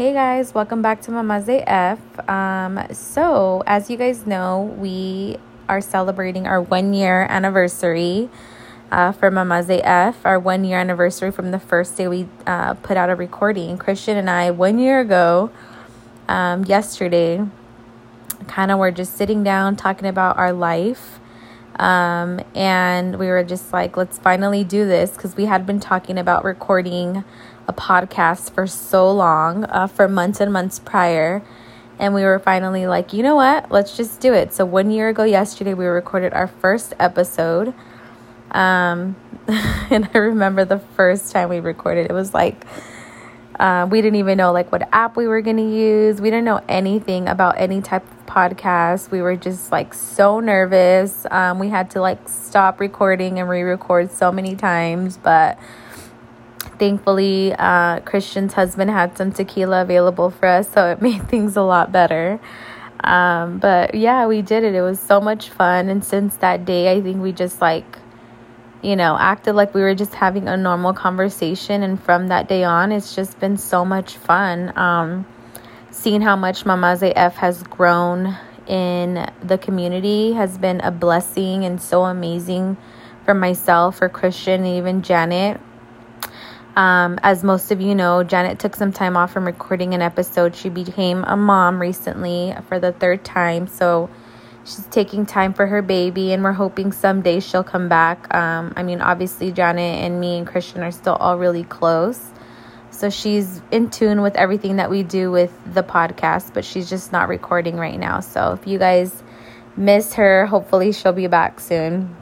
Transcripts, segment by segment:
Hey guys, welcome back to Mama's AF. Um, so, as you guys know, we are celebrating our one year anniversary uh, for Mama's AF, our one year anniversary from the first day we uh, put out a recording. Christian and I, one year ago, um, yesterday, kind of were just sitting down talking about our life. Um, and we were just like, let's finally do this because we had been talking about recording a podcast for so long, uh, for months and months prior. And we were finally like, you know what? Let's just do it. So, one year ago, yesterday, we recorded our first episode. Um, and I remember the first time we recorded, it was like, uh, we didn't even know like what app we were going to use. We didn't know anything about any type of podcast. We were just like so nervous. Um, we had to like stop recording and re record so many times. But thankfully, uh, Christian's husband had some tequila available for us. So it made things a lot better. Um, but yeah, we did it. It was so much fun. And since that day, I think we just like you know, acted like we were just having a normal conversation. And from that day on, it's just been so much fun. Um, seeing how much Mama's AF has grown in the community has been a blessing and so amazing for myself, for Christian, and even Janet. Um, as most of you know, Janet took some time off from recording an episode. She became a mom recently for the third time. So, she's taking time for her baby and we're hoping someday she'll come back um, i mean obviously janet and me and christian are still all really close so she's in tune with everything that we do with the podcast but she's just not recording right now so if you guys miss her hopefully she'll be back soon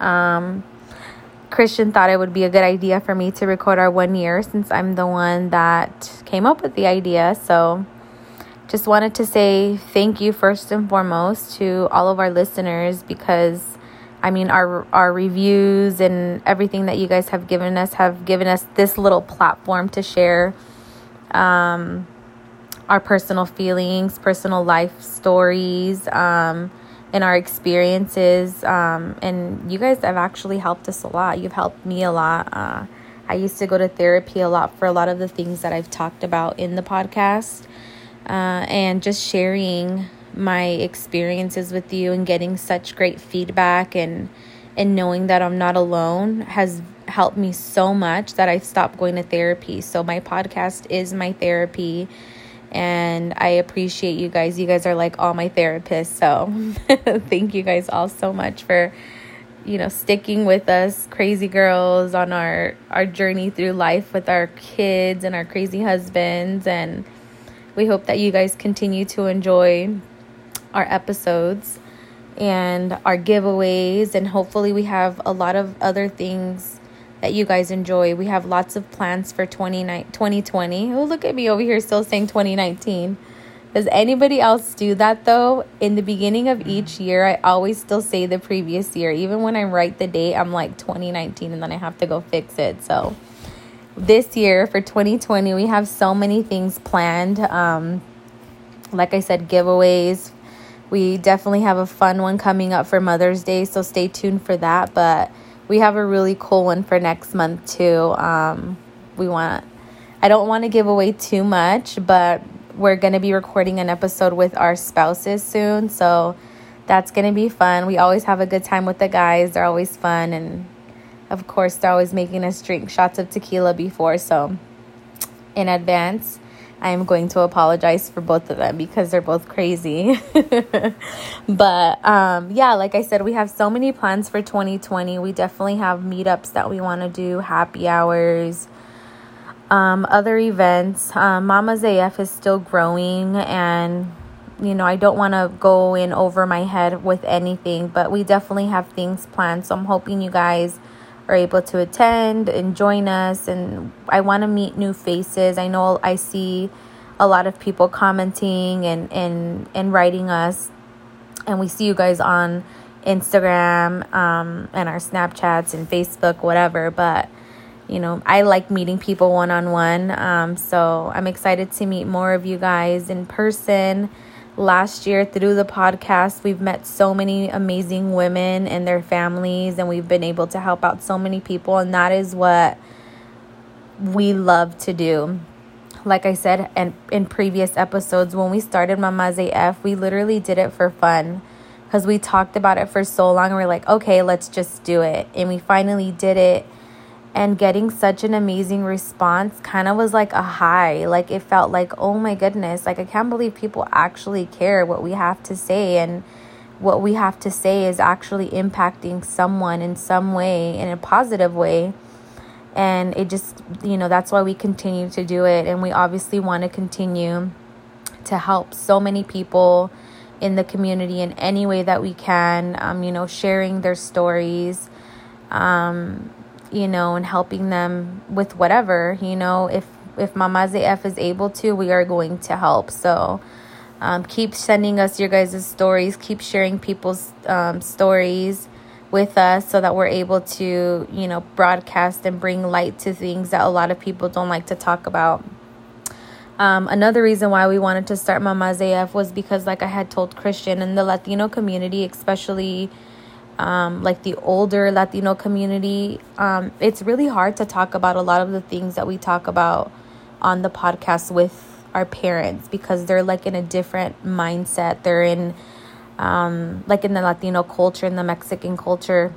um, christian thought it would be a good idea for me to record our one year since i'm the one that came up with the idea. So just wanted to say thank you first and foremost to all of our listeners because I mean our our reviews and everything that you guys have given us have given us this little platform to share um, our personal feelings, personal life stories, um, and our experiences. Um, and you guys have actually helped us a lot. You've helped me a lot. Uh, I used to go to therapy a lot for a lot of the things that I've talked about in the podcast uh, and just sharing my experiences with you and getting such great feedback and and knowing that I'm not alone has helped me so much that I've stopped going to therapy. So my podcast is my therapy and I appreciate you guys. You guys are like all my therapists. So thank you guys all so much for you know sticking with us crazy girls on our our journey through life with our kids and our crazy husbands and we hope that you guys continue to enjoy our episodes and our giveaways, and hopefully, we have a lot of other things that you guys enjoy. We have lots of plans for 2020. Oh, look at me over here still saying 2019. Does anybody else do that though? In the beginning of each year, I always still say the previous year. Even when I write the date, I'm like 2019 and then I have to go fix it. So, this year for 2020, we have so many things planned. Um, like I said, giveaways. We definitely have a fun one coming up for Mother's Day, so stay tuned for that. But we have a really cool one for next month too. Um, we want, I don't want to give away too much, but we're going to be recording an episode with our spouses soon. So that's going to be fun. We always have a good time with the guys, they're always fun and of course, they're always making us drink shots of tequila before. So, in advance, I am going to apologize for both of them because they're both crazy. but um, yeah, like I said, we have so many plans for 2020. We definitely have meetups that we want to do, happy hours, um, other events. Um, Mama's AF is still growing, and you know, I don't want to go in over my head with anything, but we definitely have things planned. So I'm hoping you guys are able to attend and join us. And I want to meet new faces. I know I see a lot of people commenting and, and, and writing us. And we see you guys on Instagram um, and our Snapchats and Facebook, whatever. But, you know, I like meeting people one on one. Um so I'm excited to meet more of you guys in person last year through the podcast we've met so many amazing women and their families and we've been able to help out so many people and that is what we love to do like I said and in previous episodes, when we started Mama's AF, we literally did it for fun because we talked about it for so long. And we we're like, okay, let's just do it. And we finally did it. And getting such an amazing response kind of was like a high. Like it felt like, oh my goodness, like I can't believe people actually care what we have to say. And what we have to say is actually impacting someone in some way, in a positive way and it just you know that's why we continue to do it and we obviously want to continue to help so many people in the community in any way that we can um, you know sharing their stories um, you know and helping them with whatever you know if if Mama's AF is able to we are going to help so um, keep sending us your guys' stories keep sharing people's um, stories with us so that we're able to, you know, broadcast and bring light to things that a lot of people don't like to talk about. Um, another reason why we wanted to start Mama's AF was because, like I had told Christian, in the Latino community, especially um, like the older Latino community, um, it's really hard to talk about a lot of the things that we talk about on the podcast with our parents because they're like in a different mindset. They're in um, like in the Latino culture, in the Mexican culture,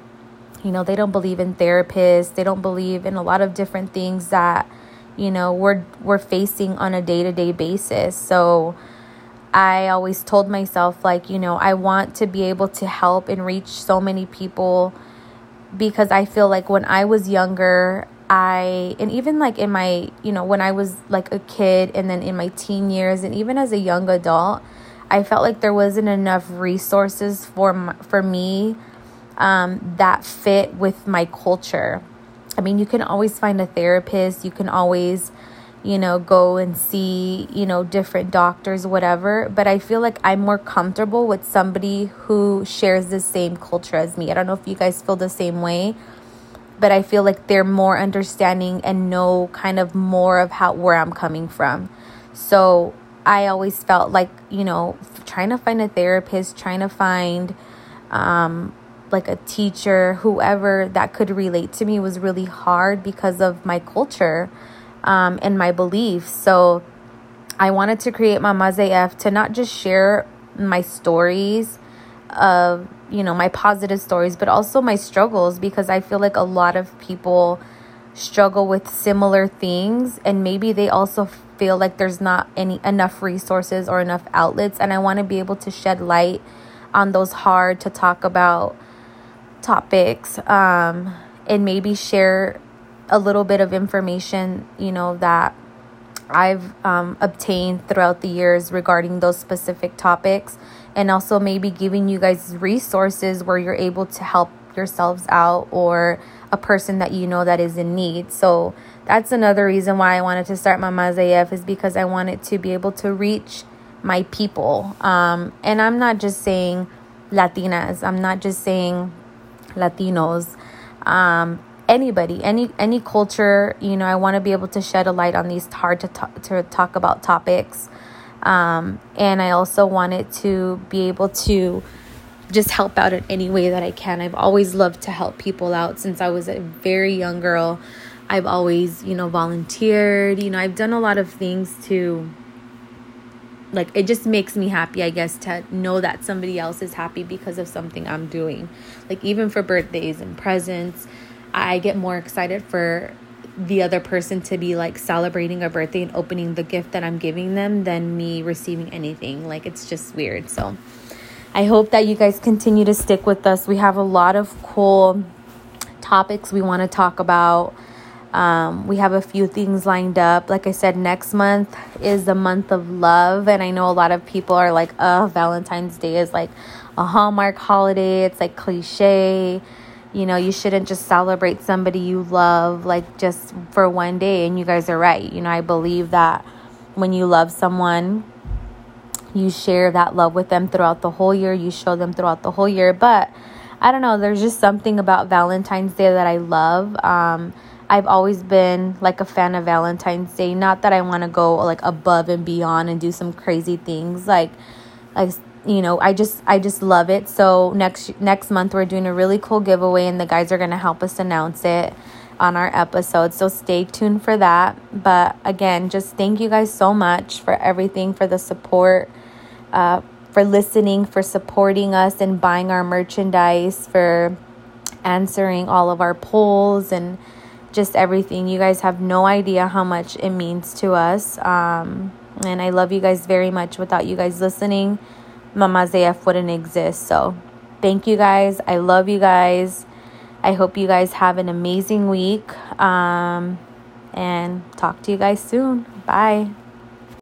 you know, they don't believe in therapists. They don't believe in a lot of different things that, you know, we're we're facing on a day to day basis. So I always told myself, like, you know, I want to be able to help and reach so many people because I feel like when I was younger, I, and even like in my, you know, when I was like a kid and then in my teen years and even as a young adult, I felt like there wasn't enough resources for for me um, that fit with my culture. I mean, you can always find a therapist. You can always, you know, go and see, you know, different doctors, whatever. But I feel like I'm more comfortable with somebody who shares the same culture as me. I don't know if you guys feel the same way, but I feel like they're more understanding and know kind of more of how where I'm coming from. So I always felt like, you know, trying to find a therapist, trying to find um, like a teacher, whoever that could relate to me was really hard because of my culture um, and my beliefs. So I wanted to create Mama's AF to not just share my stories of, you know, my positive stories, but also my struggles because I feel like a lot of people struggle with similar things and maybe they also feel like there's not any enough resources or enough outlets and I want to be able to shed light on those hard to talk about topics um, and maybe share a little bit of information, you know, that I've um, obtained throughout the years regarding those specific topics and also maybe giving you guys resources where you're able to help yourselves out or a person that you know that is in need. So that's another reason why I wanted to start Mama's AF is because I wanted to be able to reach my people. Um, and I'm not just saying Latinas. I'm not just saying Latinos. Um, anybody, any any culture. You know, I want to be able to shed a light on these hard to talk, to talk about topics. Um, and I also wanted to be able to just help out in any way that I can. I've always loved to help people out since I was a very young girl. I've always, you know, volunteered. You know, I've done a lot of things to, like, it just makes me happy, I guess, to know that somebody else is happy because of something I'm doing. Like, even for birthdays and presents, I get more excited for the other person to be like celebrating a birthday and opening the gift that I'm giving them than me receiving anything. Like, it's just weird. So, I hope that you guys continue to stick with us. We have a lot of cool topics we want to talk about. Um, we have a few things lined up. Like I said, next month is the month of love. And I know a lot of people are like, oh, Valentine's Day is like a Hallmark holiday. It's like cliche. You know, you shouldn't just celebrate somebody you love like just for one day. And you guys are right. You know, I believe that when you love someone, you share that love with them throughout the whole year, you show them throughout the whole year. But I don't know, there's just something about Valentine's Day that I love. Um, I've always been like a fan of Valentine's Day. Not that I want to go like above and beyond and do some crazy things like like you know, I just I just love it. So next next month we're doing a really cool giveaway and the guys are going to help us announce it. on our episode. So stay tuned for that. But again, just thank you guys so much for everything, for the support, uh, for listening, for supporting us and buying our merchandise, for answering all of our polls and just everything. You guys have no idea how much it means to us. Um, and I love you guys very much. Without you guys listening, Mama's AF wouldn't exist. So thank you guys. I love you guys. I hope you guys have an amazing week. Um, and talk to you guys soon. Bye.